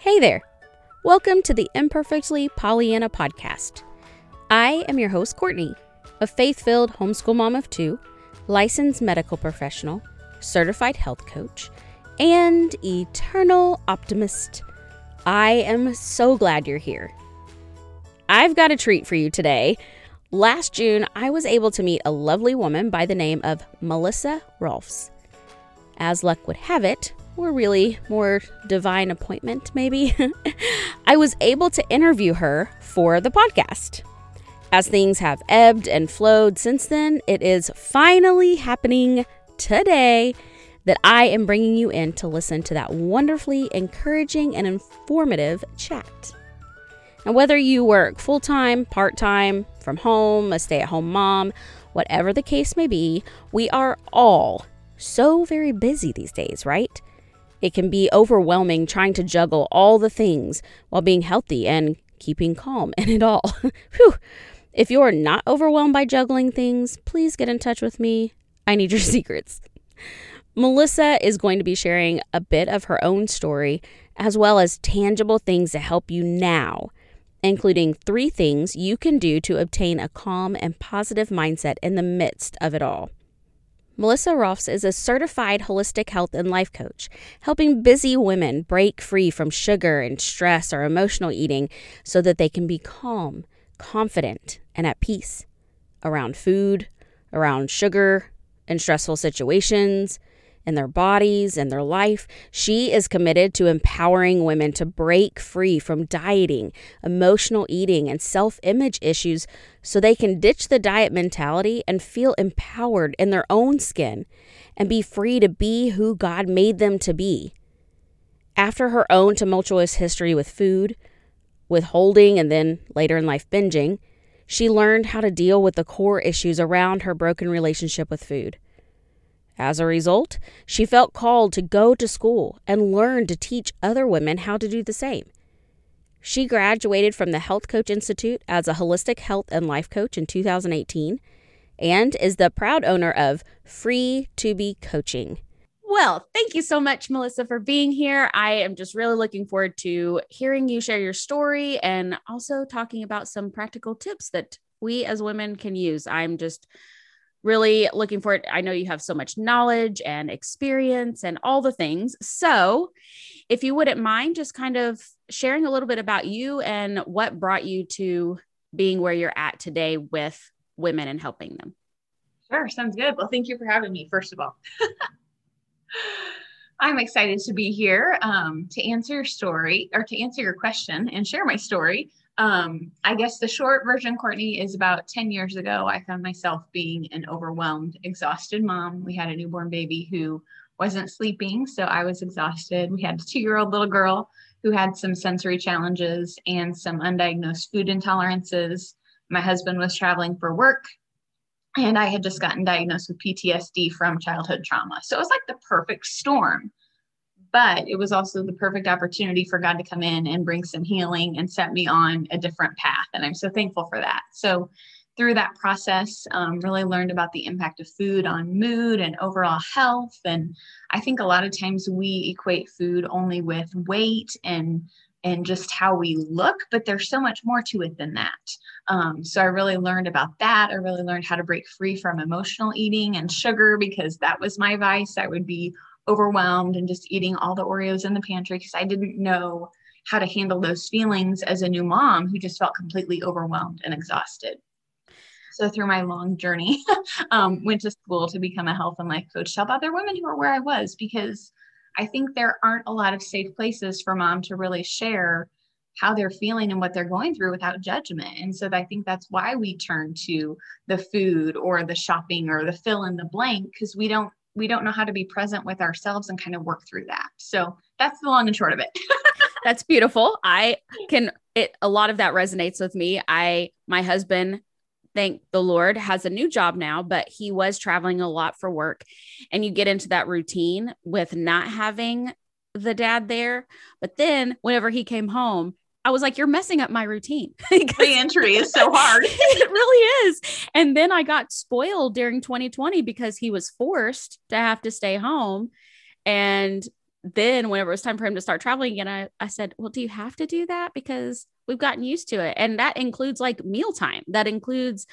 Hey there. Welcome to the Imperfectly Pollyanna podcast. I am your host, Courtney, a faith filled homeschool mom of two, licensed medical professional, certified health coach, and eternal optimist. I am so glad you're here. I've got a treat for you today. Last June, I was able to meet a lovely woman by the name of Melissa Rolfs. As luck would have it, or really more divine appointment, maybe, I was able to interview her for the podcast. As things have ebbed and flowed since then, it is finally happening today that I am bringing you in to listen to that wonderfully encouraging and informative chat. Now, whether you work full time, part time, from home, a stay at home mom, whatever the case may be, we are all so very busy these days, right? It can be overwhelming trying to juggle all the things while being healthy and keeping calm in it all. Whew. If you're not overwhelmed by juggling things, please get in touch with me. I need your secrets. Melissa is going to be sharing a bit of her own story as well as tangible things to help you now, including three things you can do to obtain a calm and positive mindset in the midst of it all. Melissa Rolfs is a certified holistic health and life coach, helping busy women break free from sugar and stress or emotional eating so that they can be calm, confident, and at peace around food, around sugar, and stressful situations, in their bodies and their life. She is committed to empowering women to break free from dieting, emotional eating, and self image issues so they can ditch the diet mentality and feel empowered in their own skin and be free to be who God made them to be. After her own tumultuous history with food, withholding, and then later in life binging, she learned how to deal with the core issues around her broken relationship with food. As a result, she felt called to go to school and learn to teach other women how to do the same. She graduated from the Health Coach Institute as a holistic health and life coach in 2018 and is the proud owner of Free to Be Coaching. Well, thank you so much, Melissa, for being here. I am just really looking forward to hearing you share your story and also talking about some practical tips that we as women can use. I'm just really looking forward. I know you have so much knowledge and experience and all the things. So, if you wouldn't mind just kind of sharing a little bit about you and what brought you to being where you're at today with women and helping them. Sure, sounds good. Well, thank you for having me, first of all. I'm excited to be here um, to answer your story or to answer your question and share my story. Um, I guess the short version, Courtney, is about 10 years ago, I found myself being an overwhelmed, exhausted mom. We had a newborn baby who wasn't sleeping, so I was exhausted. We had a two year old little girl who had some sensory challenges and some undiagnosed food intolerances. My husband was traveling for work, and I had just gotten diagnosed with PTSD from childhood trauma. So it was like the perfect storm but it was also the perfect opportunity for God to come in and bring some healing and set me on a different path. And I'm so thankful for that. So, through that process, um, really learned about the impact of food on mood and overall health. And I think a lot of times we equate food only with weight and and just how we look, but there's so much more to it than that. Um, so I really learned about that. I really learned how to break free from emotional eating and sugar because that was my vice. I would be overwhelmed and just eating all the Oreos in the pantry because I didn't know how to handle those feelings as a new mom who just felt completely overwhelmed and exhausted. So through my long journey, um, went to school to become a health and life coach to help other women who are where I was because I think there aren't a lot of safe places for mom to really share how they're feeling and what they're going through without judgment. And so I think that's why we turn to the food or the shopping or the fill in the blank because we don't we don't know how to be present with ourselves and kind of work through that. So that's the long and short of it. that's beautiful. I can it a lot of that resonates with me. I my husband thank the Lord has a new job now, but he was traveling a lot for work and you get into that routine with not having the dad there. But then whenever he came home, I was like, you're messing up my routine. the entry is so hard. it really is. And then I got spoiled during 2020 because he was forced to have to stay home. And then whenever it was time for him to start traveling again, I, I said, Well, do you have to do that? Because we've gotten used to it. And that includes like mealtime. That includes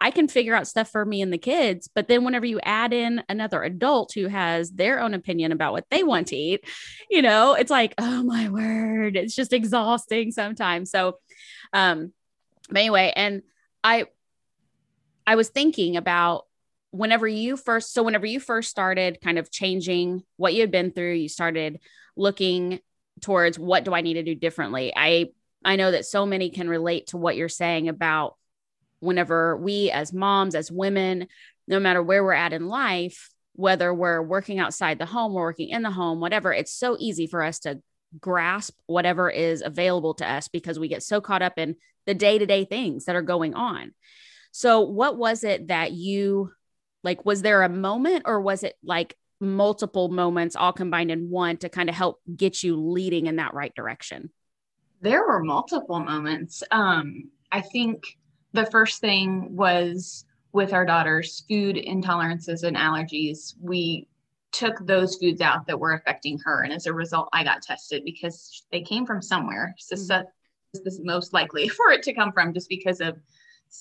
I can figure out stuff for me and the kids. But then whenever you add in another adult who has their own opinion about what they want to eat, you know, it's like, oh my word, it's just exhausting sometimes. So, um, but anyway, and I, I was thinking about whenever you first, so whenever you first started kind of changing what you had been through, you started looking towards what do I need to do differently. I, I know that so many can relate to what you're saying about whenever we as moms, as women, no matter where we're at in life, whether we're working outside the home, or working in the home, whatever, it's so easy for us to grasp whatever is available to us because we get so caught up in the day to day things that are going on. So, what was it that you like? Was there a moment or was it like multiple moments all combined in one to kind of help get you leading in that right direction? There were multiple moments. Um, I think the first thing was with our daughter's food intolerances and allergies. We took those foods out that were affecting her. And as a result, I got tested because they came from somewhere. So mm-hmm. this is most likely for it to come from just because of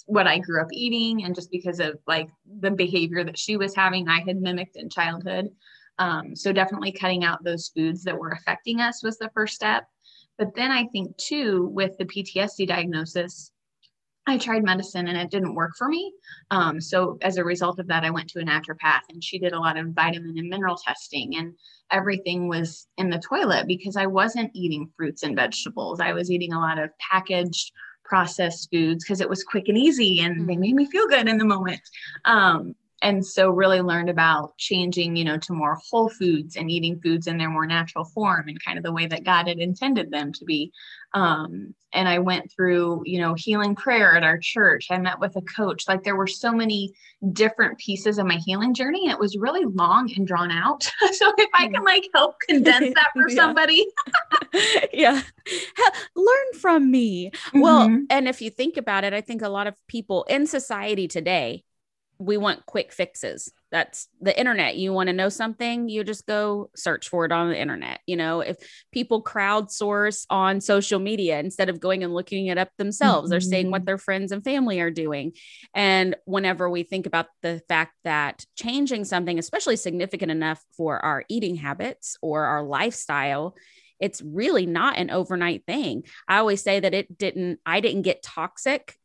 what I grew up eating and just because of like the behavior that she was having, I had mimicked in childhood. Um, so definitely cutting out those foods that were affecting us was the first step. But then I think too, with the PTSD diagnosis, I tried medicine and it didn't work for me. Um, so as a result of that, I went to a naturopath and she did a lot of vitamin and mineral testing and everything was in the toilet because I wasn't eating fruits and vegetables. I was eating a lot of packaged processed foods because it was quick and easy and they mm-hmm. made me feel good in the moment. Um, and so really learned about changing you know to more whole foods and eating foods in their more natural form and kind of the way that god had intended them to be. Um, and i went through you know healing prayer at our church. I met with a coach. Like there were so many different pieces of my healing journey and it was really long and drawn out. So if i can like help condense that for somebody. Yeah. Learn from me. Mm-hmm. well and if you think about it i think a lot of people in society today we want quick fixes. That's the internet. You want to know something, you just go search for it on the internet. You know, if people crowdsource on social media instead of going and looking it up themselves, mm-hmm. they're seeing what mm-hmm. their friends and family are doing. And whenever we think about the fact that changing something, especially significant enough for our eating habits or our lifestyle, it's really not an overnight thing. I always say that it didn't, I didn't get toxic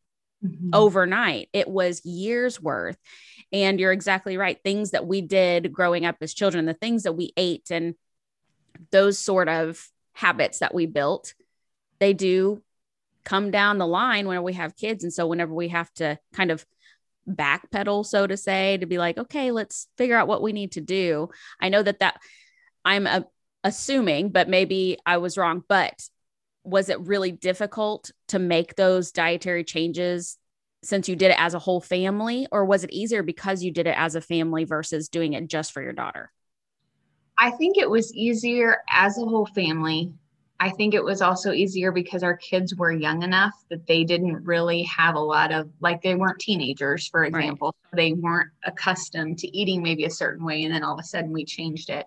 mm-hmm. overnight. It was years worth. And you're exactly right. Things that we did growing up as children, the things that we ate, and those sort of habits that we built, they do come down the line when we have kids. And so, whenever we have to kind of backpedal, so to say, to be like, okay, let's figure out what we need to do. I know that that I'm a, assuming, but maybe I was wrong, but was it really difficult to make those dietary changes since you did it as a whole family? Or was it easier because you did it as a family versus doing it just for your daughter? I think it was easier as a whole family. I think it was also easier because our kids were young enough that they didn't really have a lot of like they weren't teenagers for example. Right. they weren't accustomed to eating maybe a certain way and then all of a sudden we changed it.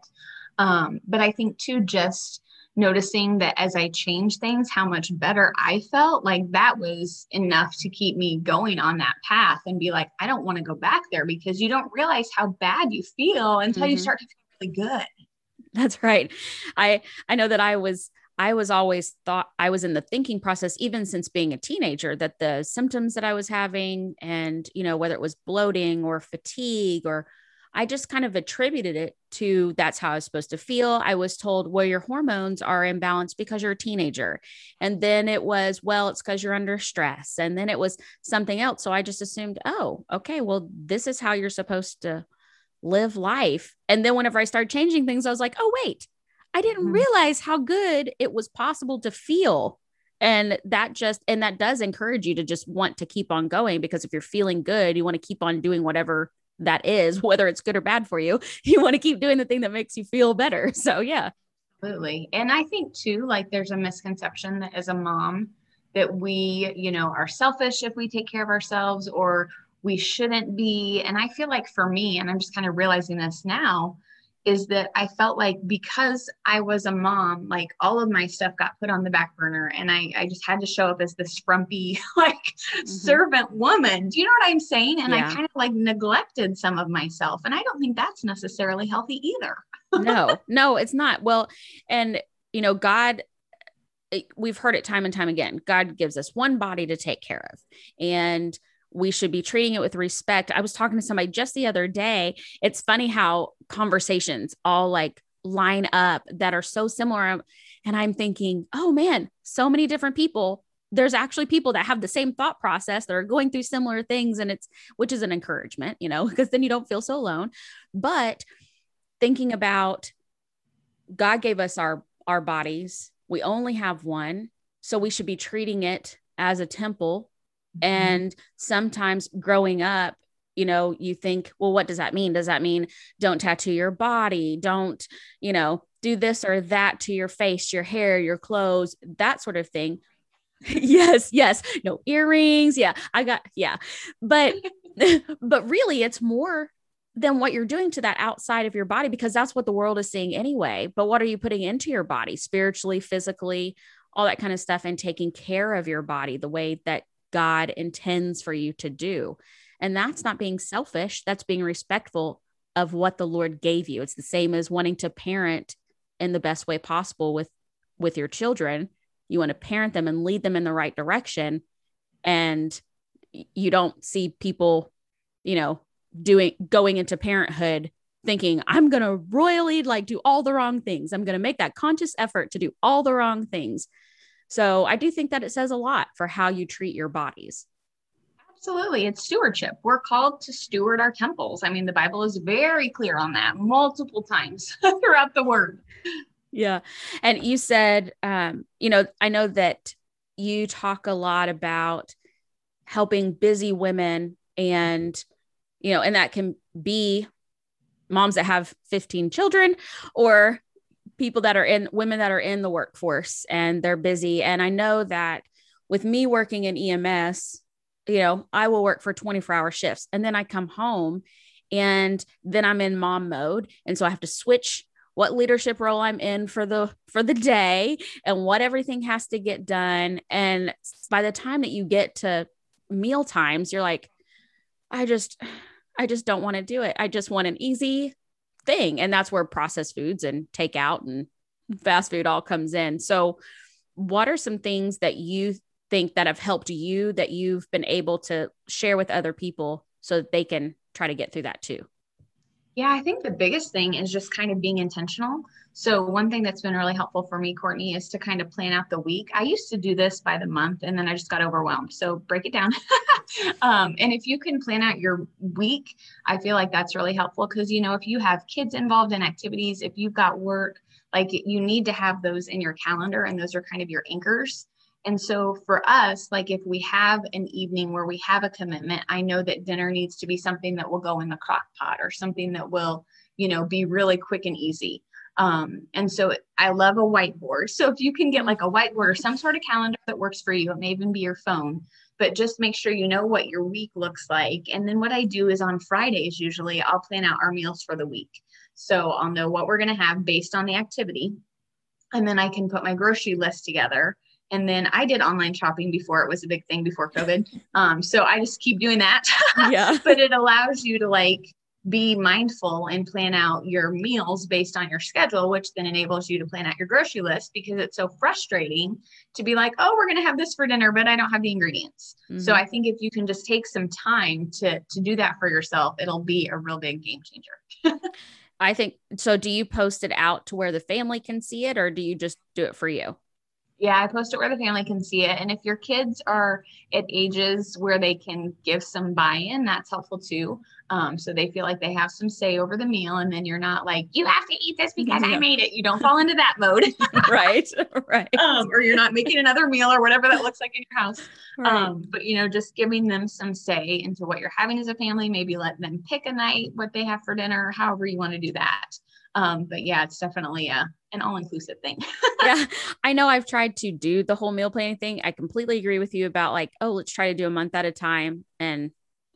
Um, but i think too just noticing that as I changed things, how much better I felt, like that was enough to keep me going on that path and be like, I don't want to go back there because you don't realize how bad you feel until mm-hmm. you start to feel really good. That's right. I I know that I was I was always thought I was in the thinking process, even since being a teenager, that the symptoms that I was having, and you know, whether it was bloating or fatigue or I just kind of attributed it to that's how I was supposed to feel. I was told, well, your hormones are imbalanced because you're a teenager. And then it was, well, it's because you're under stress. And then it was something else. So I just assumed, oh, okay, well, this is how you're supposed to live life. And then whenever I started changing things, I was like, oh, wait, I didn't mm-hmm. realize how good it was possible to feel and that just and that does encourage you to just want to keep on going because if you're feeling good you want to keep on doing whatever that is, whether it's good or bad for you. You want to keep doing the thing that makes you feel better. So, yeah. Absolutely. And I think too, like there's a misconception that as a mom, that we, you know, are selfish if we take care of ourselves or we shouldn't be. And I feel like for me, and I'm just kind of realizing this now, is that I felt like because I was a mom, like all of my stuff got put on the back burner and I, I just had to show up as this frumpy, like mm-hmm. servant woman. Do you know what I'm saying? And yeah. I kind of like neglected some of myself. And I don't think that's necessarily healthy either. no, no, it's not. Well, and you know, God eh, we've heard it time and time again. God gives us one body to take care of. And we should be treating it with respect. I was talking to somebody just the other day. It's funny how conversations all like line up that are so similar. And I'm thinking, oh man, so many different people. There's actually people that have the same thought process that are going through similar things. And it's, which is an encouragement, you know, because then you don't feel so alone. But thinking about God gave us our, our bodies, we only have one. So we should be treating it as a temple. Mm-hmm. And sometimes growing up, you know, you think, well, what does that mean? Does that mean don't tattoo your body? Don't, you know, do this or that to your face, your hair, your clothes, that sort of thing. yes, yes. No earrings. Yeah. I got, yeah. But, but really, it's more than what you're doing to that outside of your body because that's what the world is seeing anyway. But what are you putting into your body spiritually, physically, all that kind of stuff, and taking care of your body the way that God intends for you to do. And that's not being selfish, that's being respectful of what the Lord gave you. It's the same as wanting to parent in the best way possible with with your children. You want to parent them and lead them in the right direction and you don't see people, you know, doing going into parenthood thinking I'm going to royally like do all the wrong things. I'm going to make that conscious effort to do all the wrong things. So I do think that it says a lot for how you treat your bodies. Absolutely. It's stewardship. We're called to steward our temples. I mean, the Bible is very clear on that multiple times throughout the word. Yeah. And you said, um, you know, I know that you talk a lot about helping busy women and, you know, and that can be moms that have 15 children or people that are in women that are in the workforce and they're busy. And I know that with me working in EMS, you know, I will work for 24 hour shifts and then I come home and then I'm in mom mode. And so I have to switch what leadership role I'm in for the for the day and what everything has to get done. And by the time that you get to meal times, you're like, I just I just don't want to do it. I just want an easy thing. And that's where processed foods and takeout and mm-hmm. fast food all comes in. So, what are some things that you think that have helped you that you've been able to share with other people so that they can try to get through that too? Yeah, I think the biggest thing is just kind of being intentional. So, one thing that's been really helpful for me, Courtney, is to kind of plan out the week. I used to do this by the month and then I just got overwhelmed. So, break it down. um, and if you can plan out your week, I feel like that's really helpful because, you know, if you have kids involved in activities, if you've got work, like you need to have those in your calendar and those are kind of your anchors. And so for us, like if we have an evening where we have a commitment, I know that dinner needs to be something that will go in the crock pot or something that will, you know, be really quick and easy. Um, and so I love a whiteboard. So if you can get like a whiteboard or some sort of calendar that works for you, it may even be your phone, but just make sure you know what your week looks like. And then what I do is on Fridays, usually I'll plan out our meals for the week. So I'll know what we're going to have based on the activity. And then I can put my grocery list together. And then I did online shopping before it was a big thing before COVID. Um, so I just keep doing that. Yeah. but it allows you to like be mindful and plan out your meals based on your schedule, which then enables you to plan out your grocery list because it's so frustrating to be like, oh, we're going to have this for dinner, but I don't have the ingredients. Mm-hmm. So I think if you can just take some time to to do that for yourself, it'll be a real big game changer. I think so. Do you post it out to where the family can see it, or do you just do it for you? Yeah, I post it where the family can see it. And if your kids are at ages where they can give some buy in, that's helpful too. Um, so they feel like they have some say over the meal. And then you're not like, you have to eat this because I made it. You don't fall into that mode. right. Right. Um, or you're not making another meal or whatever that looks like in your house. Right. Um, but, you know, just giving them some say into what you're having as a family, maybe let them pick a night, what they have for dinner, however you want to do that. Um, but yeah, it's definitely a an all inclusive thing. yeah, I know I've tried to do the whole meal planning thing. I completely agree with you about like, oh, let's try to do a month at a time, and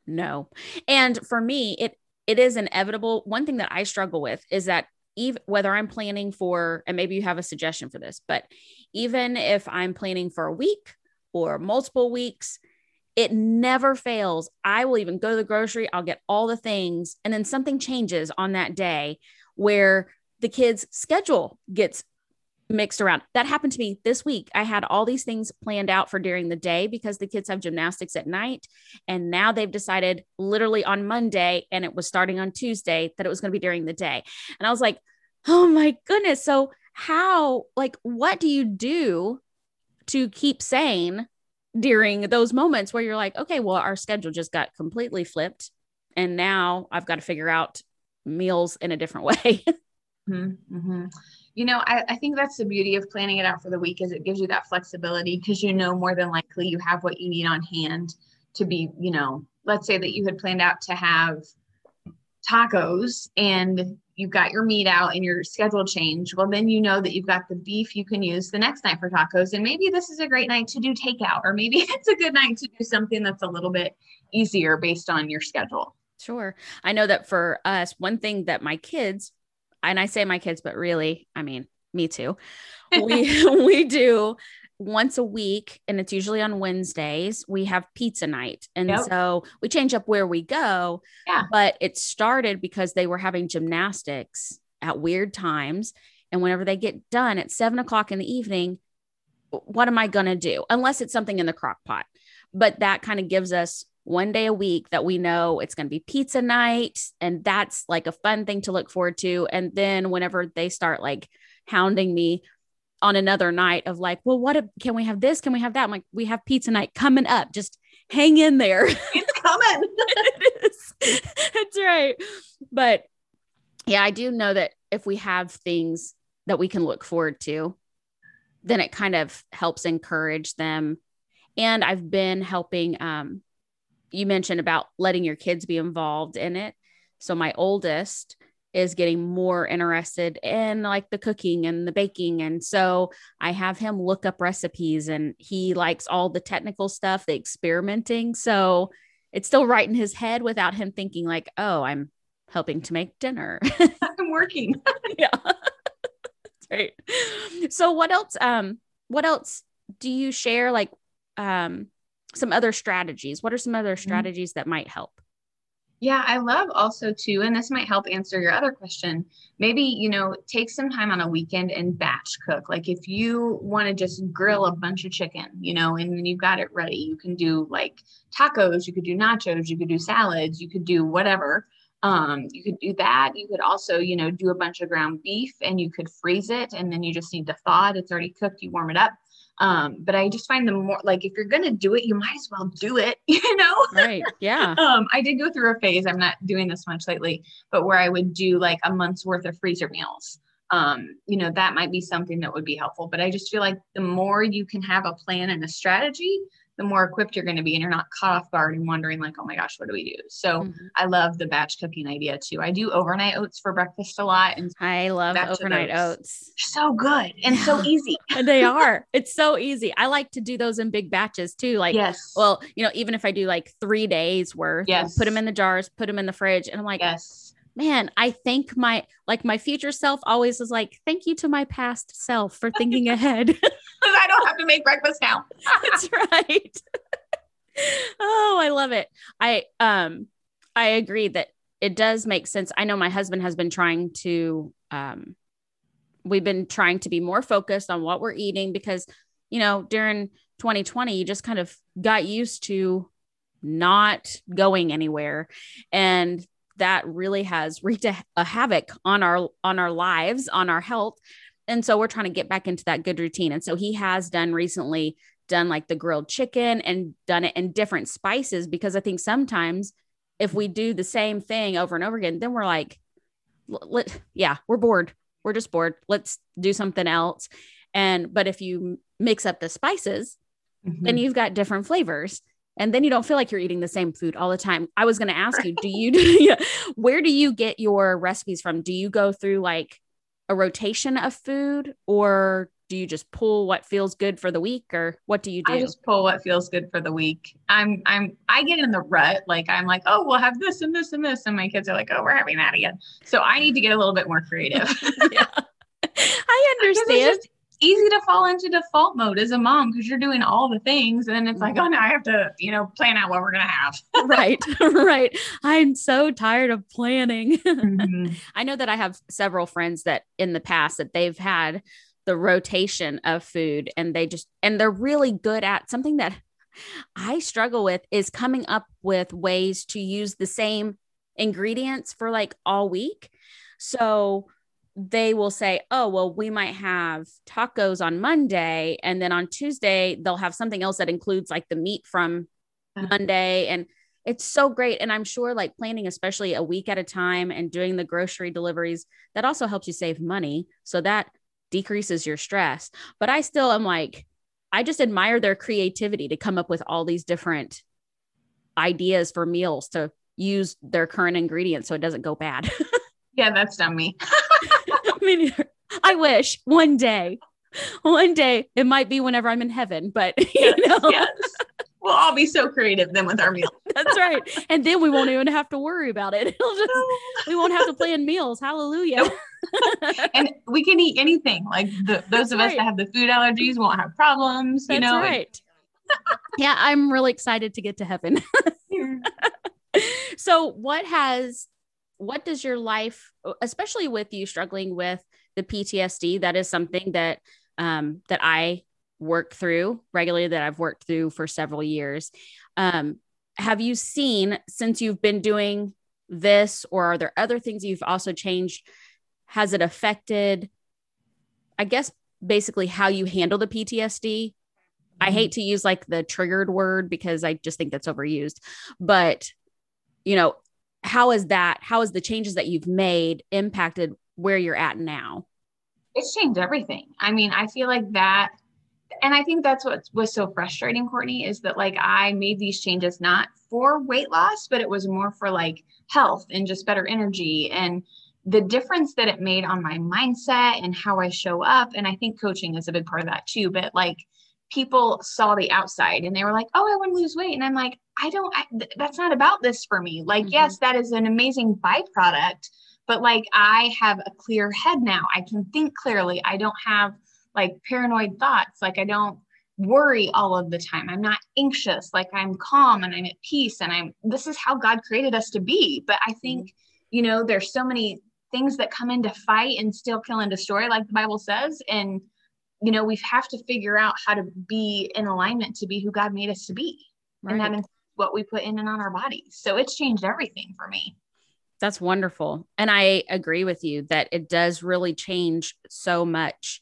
no. And for me, it it is inevitable. One thing that I struggle with is that even whether I'm planning for, and maybe you have a suggestion for this, but even if I'm planning for a week or multiple weeks, it never fails. I will even go to the grocery, I'll get all the things, and then something changes on that day where the kids' schedule gets mixed around. That happened to me this week. I had all these things planned out for during the day because the kids have gymnastics at night. And now they've decided literally on Monday, and it was starting on Tuesday, that it was going to be during the day. And I was like, oh my goodness. So, how, like, what do you do to keep sane during those moments where you're like, okay, well, our schedule just got completely flipped. And now I've got to figure out meals in a different way. Mm-hmm. mm-hmm you know I, I, think that's the beauty of planning it out for the week is it gives you that flexibility because you know more than likely you have what you need on hand to be you know let's say that you had planned out to have tacos and you've got your meat out and your schedule changed well then you know that you've got the beef you can use the next night for tacos and maybe this is a great night to do takeout or maybe it's a good night to do something that's a little bit easier based on your schedule sure i know that for us one thing that my kids and I say my kids, but really, I mean, me too. We we do once a week and it's usually on Wednesdays. We have pizza night. And yep. so we change up where we go. Yeah. But it started because they were having gymnastics at weird times. And whenever they get done at seven o'clock in the evening, what am I going to do? Unless it's something in the crock pot. But that kind of gives us one day a week that we know it's going to be pizza night and that's like a fun thing to look forward to. And then whenever they start like hounding me on another night of like well what if, can we have this? Can we have that? I'm like we have pizza night coming up. Just hang in there. It's coming. It is. that's right. But yeah i do know that if we have things that we can look forward to then it kind of helps encourage them. And i've been helping um you mentioned about letting your kids be involved in it. So my oldest is getting more interested in like the cooking and the baking. And so I have him look up recipes and he likes all the technical stuff, the experimenting. So it's still right in his head without him thinking like, oh, I'm helping to make dinner. I'm working. yeah. right. So what else um what else do you share like um some other strategies. What are some other mm-hmm. strategies that might help? Yeah, I love also too, and this might help answer your other question. Maybe, you know, take some time on a weekend and batch cook. Like if you want to just grill a bunch of chicken, you know, and then you've got it ready, you can do like tacos, you could do nachos, you could do salads, you could do whatever. Um, you could do that. You could also, you know, do a bunch of ground beef and you could freeze it and then you just need to thaw it. It's already cooked, you warm it up um, but I just find the more like if you're gonna do it, you might as well do it, you know? Right. Yeah. um, I did go through a phase, I'm not doing this much lately, but where I would do like a month's worth of freezer meals. Um, you know, that might be something that would be helpful. But I just feel like the more you can have a plan and a strategy, the more equipped you're going to be and you're not caught off guard and wondering like oh my gosh what do we do so mm-hmm. i love the batch cooking idea too i do overnight oats for breakfast a lot and i love overnight oats. oats. so good and yeah. so easy they are it's so easy i like to do those in big batches too like yes well you know even if i do like three days worth yes put them in the jars put them in the fridge and i'm like yes man, I think my like my future self always was like, thank you to my past self for thinking ahead. I don't have to make breakfast now. That's right. oh, I love it. I um I agree that it does make sense. I know my husband has been trying to um we've been trying to be more focused on what we're eating because you know, during 2020 you just kind of got used to not going anywhere and that really has wreaked a, a havoc on our on our lives, on our health. And so we're trying to get back into that good routine. And so he has done recently done like the grilled chicken and done it in different spices because I think sometimes if we do the same thing over and over again, then we're like, let, yeah, we're bored. We're just bored. Let's do something else. And, but if you mix up the spices, mm-hmm. then you've got different flavors and then you don't feel like you're eating the same food all the time. I was going to ask you, do you, where do you get your recipes from? Do you go through like a rotation of food or do you just pull what feels good for the week or what do you do? I just pull what feels good for the week. I'm I'm I get in the rut. Like I'm like, oh, we'll have this and this and this. And my kids are like, oh, we're having that again. So I need to get a little bit more creative. yeah. I understand easy to fall into default mode as a mom because you're doing all the things and it's like mm-hmm. oh now i have to you know plan out what we're gonna have right right i'm so tired of planning mm-hmm. i know that i have several friends that in the past that they've had the rotation of food and they just and they're really good at something that i struggle with is coming up with ways to use the same ingredients for like all week so they will say, oh, well, we might have tacos on Monday. And then on Tuesday, they'll have something else that includes like the meat from uh-huh. Monday. And it's so great. And I'm sure like planning, especially a week at a time and doing the grocery deliveries, that also helps you save money. So that decreases your stress. But I still am like, I just admire their creativity to come up with all these different ideas for meals to use their current ingredients so it doesn't go bad. yeah, that's done me. me neither. I wish one day, one day it might be whenever I'm in heaven, but you yes, know. Yes. We'll all be so creative then with our meals. That's right. And then we won't even have to worry about it. It'll just we won't have to plan meals. Hallelujah. and we can eat anything. Like the, those That's of right. us that have the food allergies won't have problems. You That's know, right. yeah, I'm really excited to get to heaven. so, what has what does your life, especially with you struggling with the PTSD, that is something that um, that I work through regularly, that I've worked through for several years. Um, have you seen since you've been doing this, or are there other things you've also changed? Has it affected, I guess, basically how you handle the PTSD? I mm-hmm. hate to use like the triggered word because I just think that's overused, but you know, how is that how has the changes that you've made impacted where you're at now? It's changed everything. I mean i feel like that and i think that's what was so frustrating courtney is that like i made these changes not for weight loss but it was more for like health and just better energy and the difference that it made on my mindset and how i show up. And i think coaching is a big part of that too but like people saw the outside and they were like, "Oh, I want to lose weight," and I'm like, "I don't. I, th- that's not about this for me. Like, mm-hmm. yes, that is an amazing byproduct, but like, I have a clear head now. I can think clearly. I don't have like paranoid thoughts. Like, I don't." worry all of the time. I'm not anxious, like I'm calm and I'm at peace and I'm this is how God created us to be. But I think, mm-hmm. you know, there's so many things that come into fight and still kill and destroy, like the Bible says. And you know, we have to figure out how to be in alignment to be who God made us to be. Right. And that what we put in and on our bodies. So it's changed everything for me. That's wonderful. And I agree with you that it does really change so much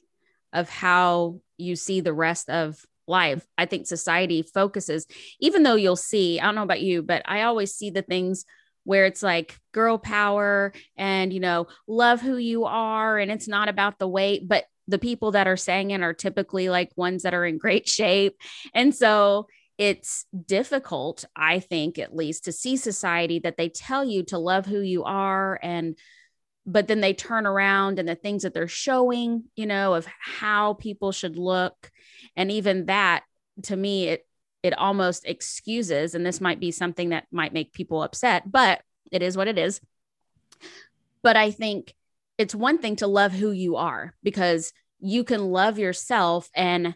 of how you see the rest of life. I think society focuses, even though you'll see, I don't know about you, but I always see the things where it's like girl power and, you know, love who you are. And it's not about the weight, but the people that are saying it are typically like ones that are in great shape. And so it's difficult, I think, at least, to see society that they tell you to love who you are and but then they turn around and the things that they're showing, you know, of how people should look. And even that to me, it it almost excuses, and this might be something that might make people upset, but it is what it is. But I think it's one thing to love who you are because you can love yourself and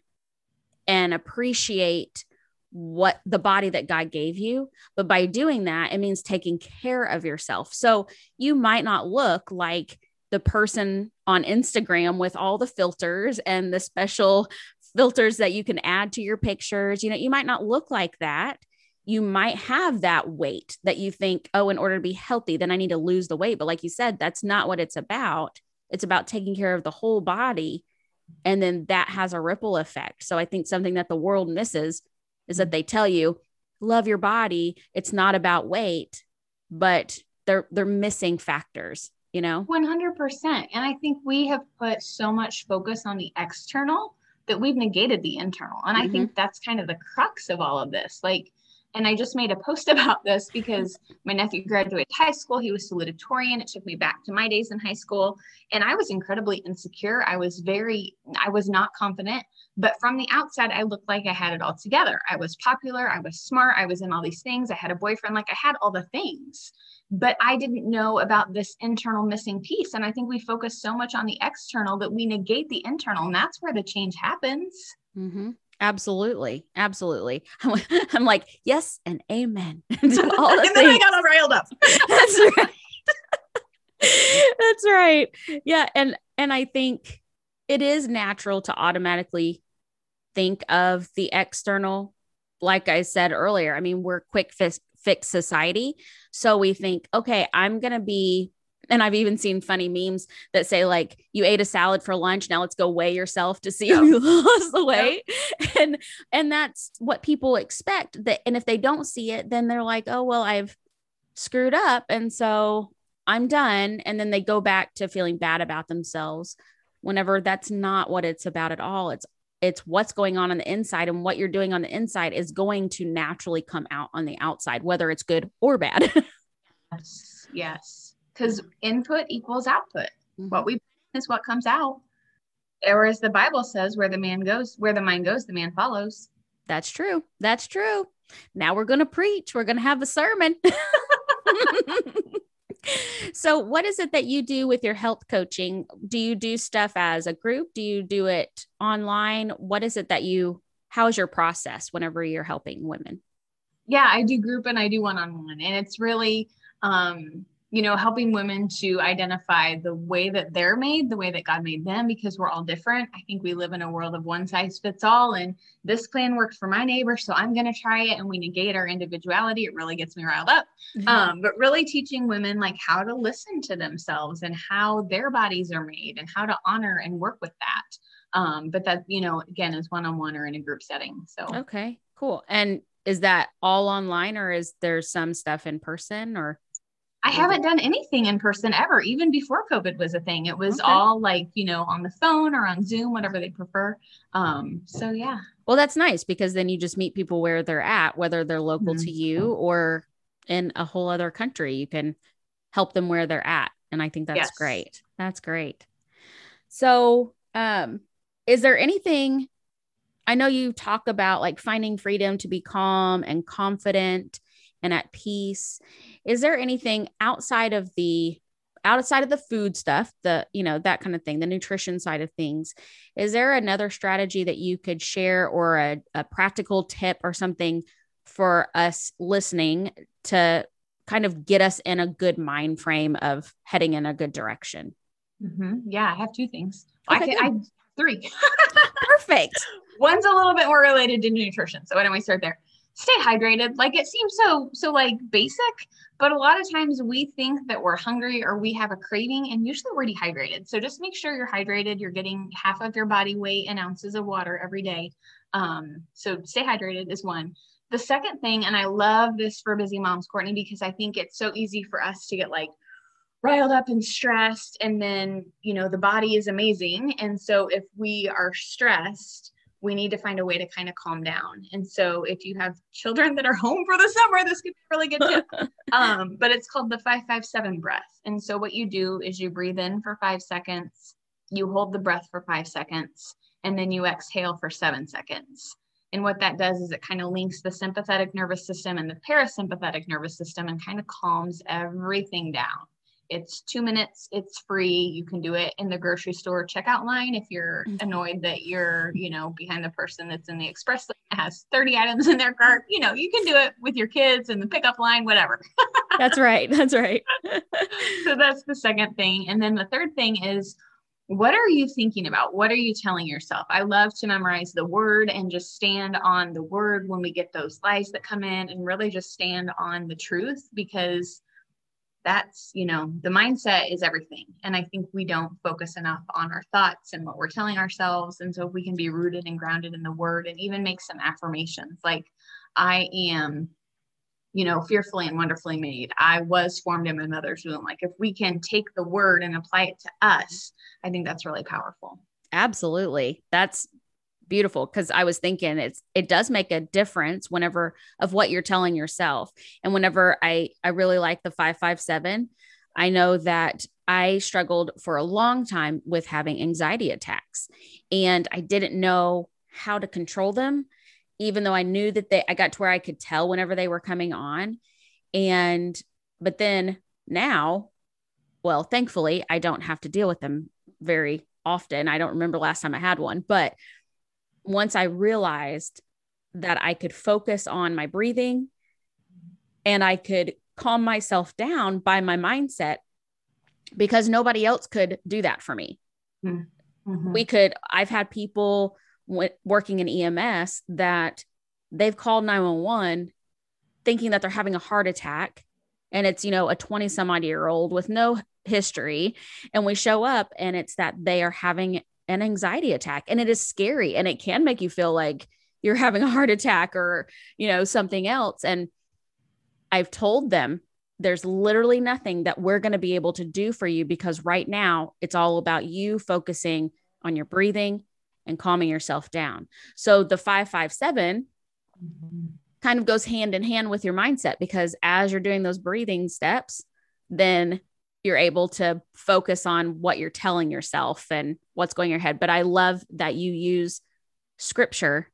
and appreciate what the body that God gave you. But by doing that, it means taking care of yourself. So you might not look like the person on Instagram with all the filters and the special filters that you can add to your pictures. You know, you might not look like that you might have that weight that you think, oh, in order to be healthy, then I need to lose the weight. But like you said, that's not what it's about. It's about taking care of the whole body. And then that has a ripple effect. So I think something that the world misses is that they tell you, love your body. It's not about weight, but they're they're missing factors, you know? 100%. And I think we have put so much focus on the external that we've negated the internal. And mm-hmm. I think that's kind of the crux of all of this. Like And I just made a post about this because my nephew graduated high school. He was salutatorian. It took me back to my days in high school. And I was incredibly insecure. I was very, I was not confident. But from the outside, I looked like I had it all together. I was popular. I was smart. I was in all these things. I had a boyfriend. Like I had all the things. But I didn't know about this internal missing piece. And I think we focus so much on the external that we negate the internal. And that's where the change happens. Mm-hmm. Absolutely. Absolutely. I'm like, yes and amen. and then I got all riled up. That's right. That's right. Yeah. And and I think it is natural to automatically think of the external. Like I said earlier, I mean, we're quick fix, fix society. So we think, okay, I'm gonna be and I've even seen funny memes that say like you ate a salad for lunch now let's go weigh yourself to see yep. if you lost the weight. And and that's what people expect that and if they don't see it then they're like oh well I've screwed up and so I'm done. And then they go back to feeling bad about themselves whenever that's not what it's about at all. It's it's what's going on on the inside and what you're doing on the inside is going to naturally come out on the outside whether it's good or bad. Yes yes because input equals output. Mm-hmm. What we is what comes out. Or as the Bible says, where the man goes, where the mind goes, the man follows. That's true. That's true. Now we're going to preach. We're going to have a sermon. so, what is it that you do with your health coaching? Do you do stuff as a group? Do you do it online? What is it that you, how is your process whenever you're helping women? Yeah, I do group and I do one on one. And it's really, um, you know, helping women to identify the way that they're made, the way that God made them, because we're all different. I think we live in a world of one size fits all, and this plan worked for my neighbor, so I'm going to try it. And we negate our individuality. It really gets me riled up. Mm-hmm. Um, but really teaching women like how to listen to themselves and how their bodies are made and how to honor and work with that. Um, but that, you know, again, is one on one or in a group setting. So, okay, cool. And is that all online or is there some stuff in person or? I haven't done anything in person ever, even before COVID was a thing. It was okay. all like, you know, on the phone or on Zoom, whatever they prefer. Um, so yeah. Well, that's nice because then you just meet people where they're at, whether they're local mm-hmm. to you or in a whole other country. You can help them where they're at. And I think that's yes. great. That's great. So, um, is there anything I know you talk about like finding freedom to be calm and confident and at peace. Is there anything outside of the outside of the food stuff the you know that kind of thing the nutrition side of things? Is there another strategy that you could share or a, a practical tip or something for us listening to kind of get us in a good mind frame of heading in a good direction? Mm-hmm. yeah i have two things. Okay, I, can, I three. Perfect. One's a little bit more related to nutrition so why don't we start there stay hydrated. Like it seems so so like basic, but a lot of times we think that we're hungry or we have a craving and usually we're dehydrated. So just make sure you're hydrated. You're getting half of your body weight in ounces of water every day. Um, so stay hydrated is one. The second thing, and I love this for busy moms, Courtney, because I think it's so easy for us to get like riled up and stressed and then you know the body is amazing and so if we are stressed we need to find a way to kind of calm down. And so if you have children that are home for the summer, this could be really good too. um, but it's called the 557 breath. And so what you do is you breathe in for five seconds, you hold the breath for five seconds, and then you exhale for seven seconds. And what that does is it kind of links the sympathetic nervous system and the parasympathetic nervous system and kind of calms everything down. It's two minutes. It's free. You can do it in the grocery store checkout line if you're mm-hmm. annoyed that you're, you know, behind the person that's in the express that has 30 items in their cart. You know, you can do it with your kids in the pickup line, whatever. that's right. That's right. so that's the second thing. And then the third thing is what are you thinking about? What are you telling yourself? I love to memorize the word and just stand on the word when we get those lies that come in and really just stand on the truth because that's you know the mindset is everything. And i think we don't focus enough on our thoughts and what we're telling ourselves. And so if we can be rooted and grounded in the word and even make some affirmations like i am you know fearfully and wonderfully made. I was formed in my mother's womb. Like if we can take the word and apply it to us i think that's really powerful. Absolutely. That's beautiful because I was thinking it's it does make a difference whenever of what you're telling yourself. And whenever I I really like the 557, I know that I struggled for a long time with having anxiety attacks and I didn't know how to control them even though I knew that they I got to where I could tell whenever they were coming on. And but then now, well, thankfully, I don't have to deal with them very often. I don't remember last time I had one, but once I realized that I could focus on my breathing and I could calm myself down by my mindset because nobody else could do that for me. Mm-hmm. We could, I've had people w- working in EMS that they've called 911 thinking that they're having a heart attack and it's you know a 20 some odd year old with no history and we show up and it's that they are having an anxiety attack and it is scary and it can make you feel like you're having a heart attack or you know something else and i've told them there's literally nothing that we're going to be able to do for you because right now it's all about you focusing on your breathing and calming yourself down so the 557 mm-hmm. kind of goes hand in hand with your mindset because as you're doing those breathing steps then you're able to focus on what you're telling yourself and what's going in your head. But I love that you use scripture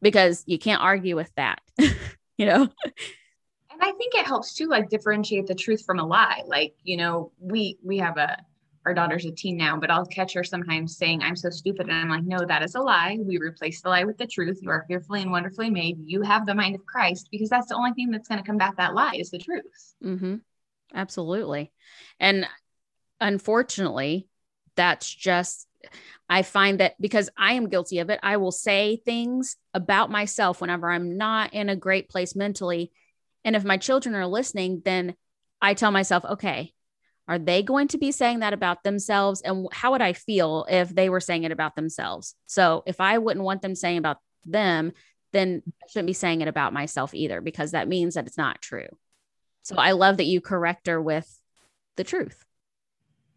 because you can't argue with that, you know? And I think it helps too, like differentiate the truth from a lie. Like, you know, we we have a our daughter's a teen now, but I'll catch her sometimes saying, I'm so stupid. And I'm like, no, that is a lie. We replace the lie with the truth. You are fearfully and wonderfully made. You have the mind of Christ because that's the only thing that's going to combat that lie is the truth. Mm-hmm. Absolutely. And unfortunately, that's just, I find that because I am guilty of it, I will say things about myself whenever I'm not in a great place mentally. And if my children are listening, then I tell myself, okay, are they going to be saying that about themselves? And how would I feel if they were saying it about themselves? So if I wouldn't want them saying about them, then I shouldn't be saying it about myself either, because that means that it's not true. So I love that you correct her with the truth.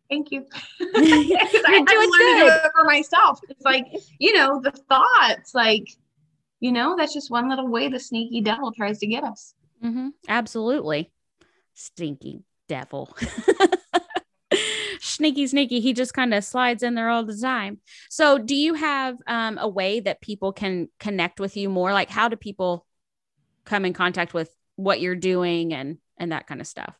Thank you. I, doing good. it for myself. It's like, you know, the thoughts, like, you know, that's just one little way the sneaky devil tries to get us. Mm-hmm. Absolutely. Stinky devil. sneaky, sneaky. He just kind of slides in there all the time. So, do you have um, a way that people can connect with you more? Like, how do people come in contact with what you're doing and and that kind of stuff?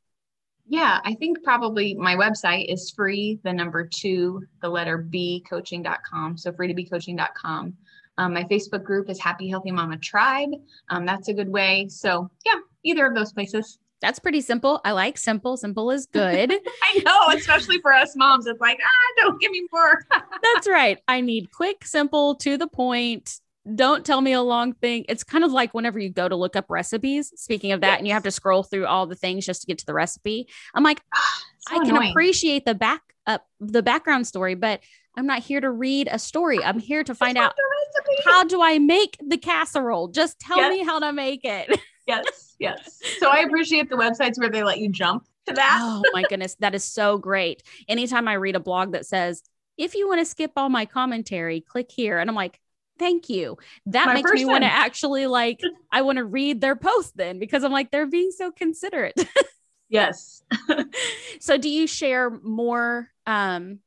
Yeah, I think probably my website is free, the number two, the letter B coaching.com. So free to be coaching.com. Um, my Facebook group is Happy Healthy Mama Tribe. Um, that's a good way. So yeah, either of those places. That's pretty simple. I like simple. Simple is good. I know, especially for us moms. It's like, ah, don't give me more. That's right. I need quick, simple, to the point, don't tell me a long thing. It's kind of like whenever you go to look up recipes, speaking of that, yes. and you have to scroll through all the things just to get to the recipe. I'm like, ah, so I can appreciate the back up the background story, but I'm not here to read a story. I'm here to find out how do I make the casserole? Just tell yes. me how to make it. yes, yes. So I appreciate the websites where they let you jump to that. oh my goodness, that is so great. Anytime I read a blog that says, if you want to skip all my commentary, click here. And I'm like, thank you. That My makes me want to actually like, I want to read their post then because I'm like, they're being so considerate. yes. so do you share more um,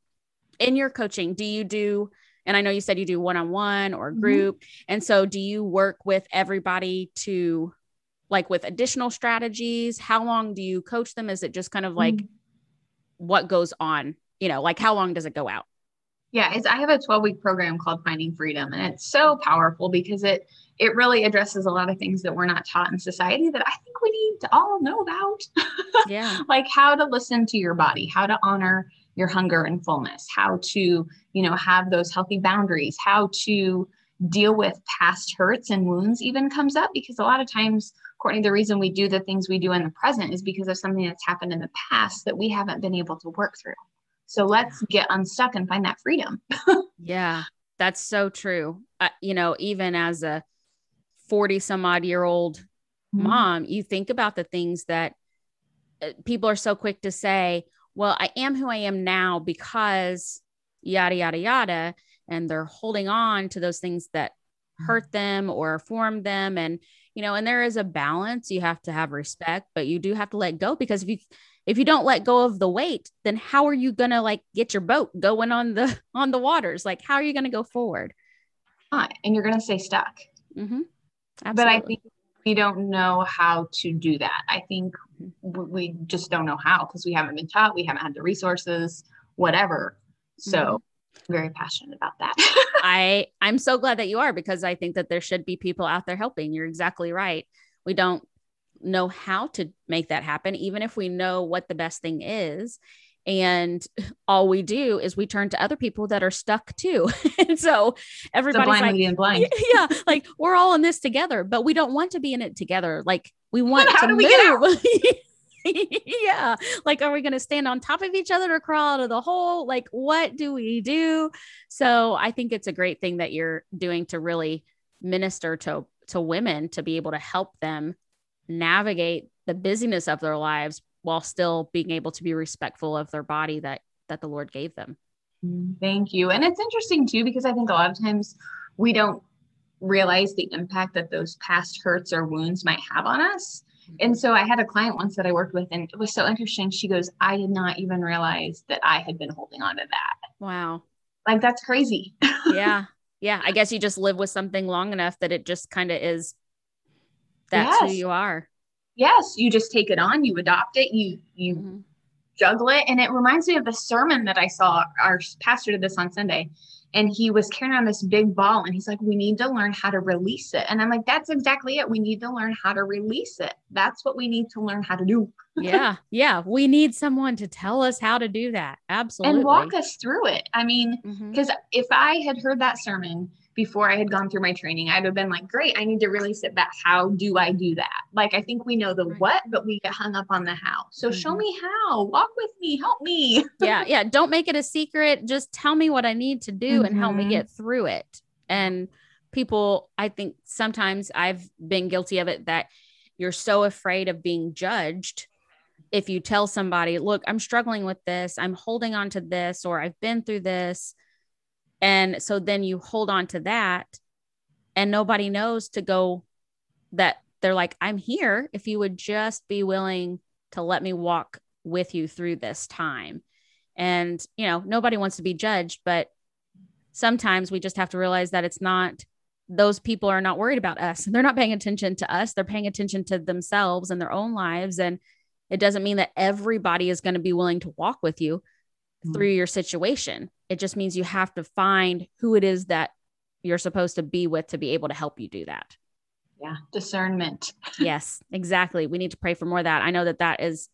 in your coaching? Do you do, and I know you said you do one-on-one or mm-hmm. group. Mm-hmm. And so do you work with everybody to like with additional strategies? How long do you coach them? Is it just kind of like mm-hmm. what goes on? You know, like how long does it go out? Yeah, it's I have a 12 week program called Finding Freedom and it's so powerful because it it really addresses a lot of things that we're not taught in society that I think we need to all know about. Yeah. like how to listen to your body, how to honor your hunger and fullness, how to, you know, have those healthy boundaries, how to deal with past hurts and wounds even comes up because a lot of times Courtney, the reason we do the things we do in the present is because of something that's happened in the past that we haven't been able to work through. So let's get unstuck and find that freedom. yeah, that's so true. Uh, you know, even as a 40 some odd year old mm-hmm. mom, you think about the things that uh, people are so quick to say, well, I am who I am now because yada, yada, yada. and they're holding on to those things that hurt them or form them and you know and there is a balance you have to have respect but you do have to let go because if you if you don't let go of the weight then how are you going to like get your boat going on the on the waters like how are you going to go forward and you're going to stay stuck mm-hmm. but i think we don't know how to do that i think mm-hmm. we just don't know how because we haven't been taught we haven't had the resources whatever so mm-hmm very passionate about that. I I'm so glad that you are because I think that there should be people out there helping. You're exactly right. We don't know how to make that happen even if we know what the best thing is and all we do is we turn to other people that are stuck too and so everybody's like blind. yeah like we're all in this together but we don't want to be in it together like we want how to do we move. get out yeah. Like, are we going to stand on top of each other to crawl out of the hole? Like, what do we do? So I think it's a great thing that you're doing to really minister to, to women to be able to help them navigate the busyness of their lives while still being able to be respectful of their body that, that the Lord gave them. Mm, thank you. And it's interesting too, because I think a lot of times we don't realize the impact that those past hurts or wounds might have on us and so I had a client once that I worked with, and it was so interesting. She goes, I did not even realize that I had been holding on to that. Wow. Like that's crazy. yeah. Yeah. I guess you just live with something long enough that it just kind of is that's yes. who you are. Yes. You just take it on, you adopt it, you, you, mm-hmm. juggle it. And it reminds me of the sermon that I saw. Our pastor did this on Sunday and he was carrying on this big ball and he's like we need to learn how to release it and i'm like that's exactly it we need to learn how to release it that's what we need to learn how to do yeah yeah we need someone to tell us how to do that absolutely and walk us through it i mean because mm-hmm. if i had heard that sermon before I had gone through my training, I'd have been like, great, I need to really sit back. How do I do that? Like, I think we know the what, but we get hung up on the how. So mm-hmm. show me how, walk with me, help me. yeah. Yeah. Don't make it a secret. Just tell me what I need to do mm-hmm. and help me mm-hmm. get through it. And people, I think sometimes I've been guilty of it that you're so afraid of being judged if you tell somebody, look, I'm struggling with this, I'm holding on to this, or I've been through this, and so then you hold on to that and nobody knows to go that they're like, I'm here if you would just be willing to let me walk with you through this time. And, you know, nobody wants to be judged, but sometimes we just have to realize that it's not those people are not worried about us. and They're not paying attention to us. They're paying attention to themselves and their own lives. And it doesn't mean that everybody is going to be willing to walk with you mm-hmm. through your situation. It just means you have to find who it is that you're supposed to be with to be able to help you do that. Yeah, discernment. yes, exactly. We need to pray for more of that. I know that that is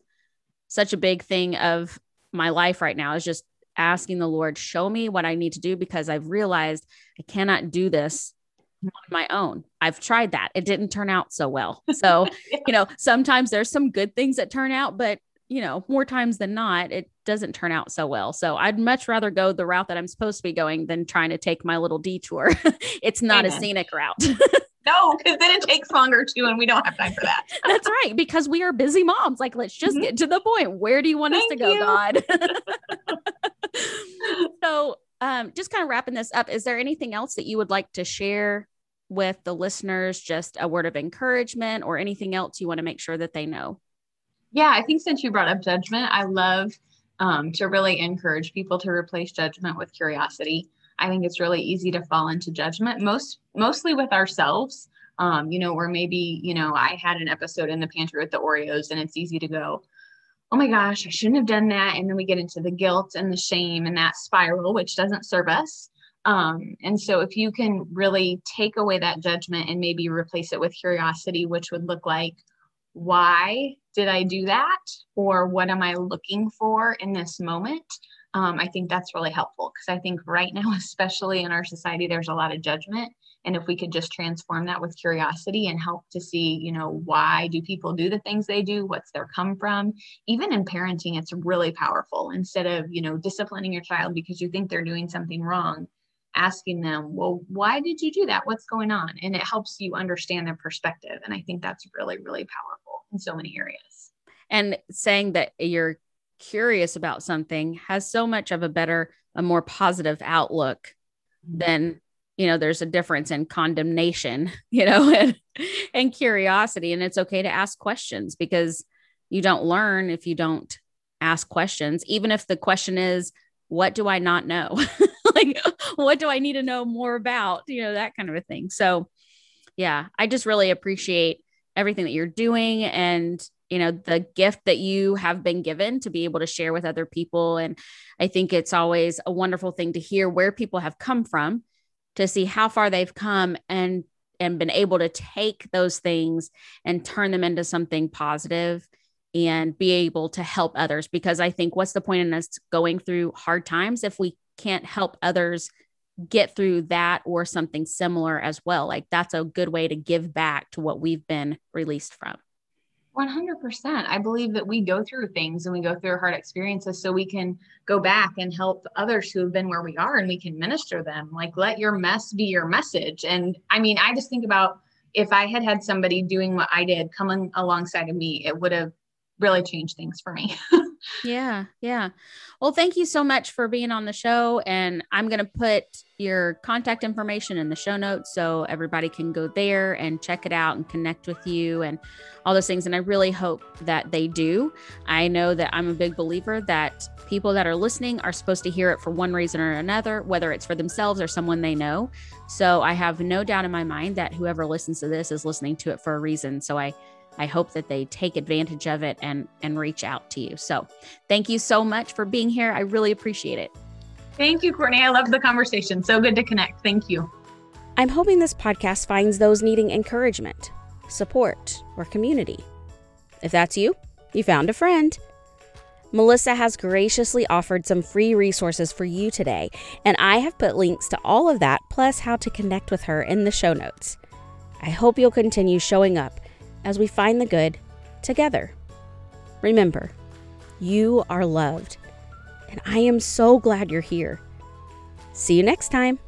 such a big thing of my life right now is just asking the Lord, show me what I need to do because I've realized I cannot do this on my own. I've tried that. It didn't turn out so well. So, yeah. you know, sometimes there's some good things that turn out, but you know, more times than not, it doesn't turn out so well. So I'd much rather go the route that I'm supposed to be going than trying to take my little detour. it's not Amen. a scenic route. no, because then it takes longer too, and we don't have time for that. That's right, because we are busy moms. Like, let's just mm-hmm. get to the point. Where do you want Thank us to go, you. God? so, um, just kind of wrapping this up, is there anything else that you would like to share with the listeners? Just a word of encouragement or anything else you want to make sure that they know? Yeah, I think since you brought up judgment, I love um, to really encourage people to replace judgment with curiosity. I think it's really easy to fall into judgment, most mostly with ourselves. Um, you know, where maybe you know I had an episode in the pantry with the Oreos, and it's easy to go, "Oh my gosh, I shouldn't have done that," and then we get into the guilt and the shame and that spiral, which doesn't serve us. Um, and so, if you can really take away that judgment and maybe replace it with curiosity, which would look like, why did I do that? Or what am I looking for in this moment? Um, I think that's really helpful because I think right now, especially in our society, there's a lot of judgment. And if we could just transform that with curiosity and help to see, you know, why do people do the things they do? What's their come from? Even in parenting, it's really powerful. Instead of, you know, disciplining your child because you think they're doing something wrong, asking them, well, why did you do that? What's going on? And it helps you understand their perspective. And I think that's really, really powerful in so many areas. And saying that you're curious about something has so much of a better, a more positive outlook mm-hmm. than you know there's a difference in condemnation you know and, and curiosity. And it's okay to ask questions because you don't learn if you don't ask questions even if the question is what do i not know? Like what do i need to know more about? You know that kind of a thing. So yeah i just really appreciate everything that you're doing and you know the gift that you have been given to be able to share with other people. And i think it's always a wonderful thing to hear where people have come from to see how far they've come and and been able to take those things and turn them into something positive and be able to help others. Because i think what's the point in us going through hard times if we can't help others get through that or something similar as well? Like that's a good way to give back to what we've been released from 100%. I believe that we go through things and we go through hard experiences so we can go back and help others who have been where we are and we can minister them. Like, let your mess be your message. And I mean, I just think about if I had had somebody doing what I did coming alongside of me, it would have really changed things for me. yeah. Yeah. Well, thank you so much for being on the show. And I'm going to put your contact information in the show notes so everybody can go there and check it out and connect with you and all those things. And I really hope that they do. I know that I'm a big believer that people that are listening are supposed to hear it for one reason or another, whether it's for themselves or someone they know. So I have no doubt in my mind that whoever listens to this is listening to it for a reason. So I I hope that they take advantage of it and and reach out to you. So, thank you so much for being here. I really appreciate it. Thank you, Courtney. I love the conversation. So good to connect. Thank you. I'm hoping this podcast finds those needing encouragement, support, or community. If that's you, you found a friend. Melissa has graciously offered some free resources for you today, and I have put links to all of that plus how to connect with her in the show notes. I hope you'll continue showing up as we find the good together. Remember, you are loved, and I am so glad you're here. See you next time.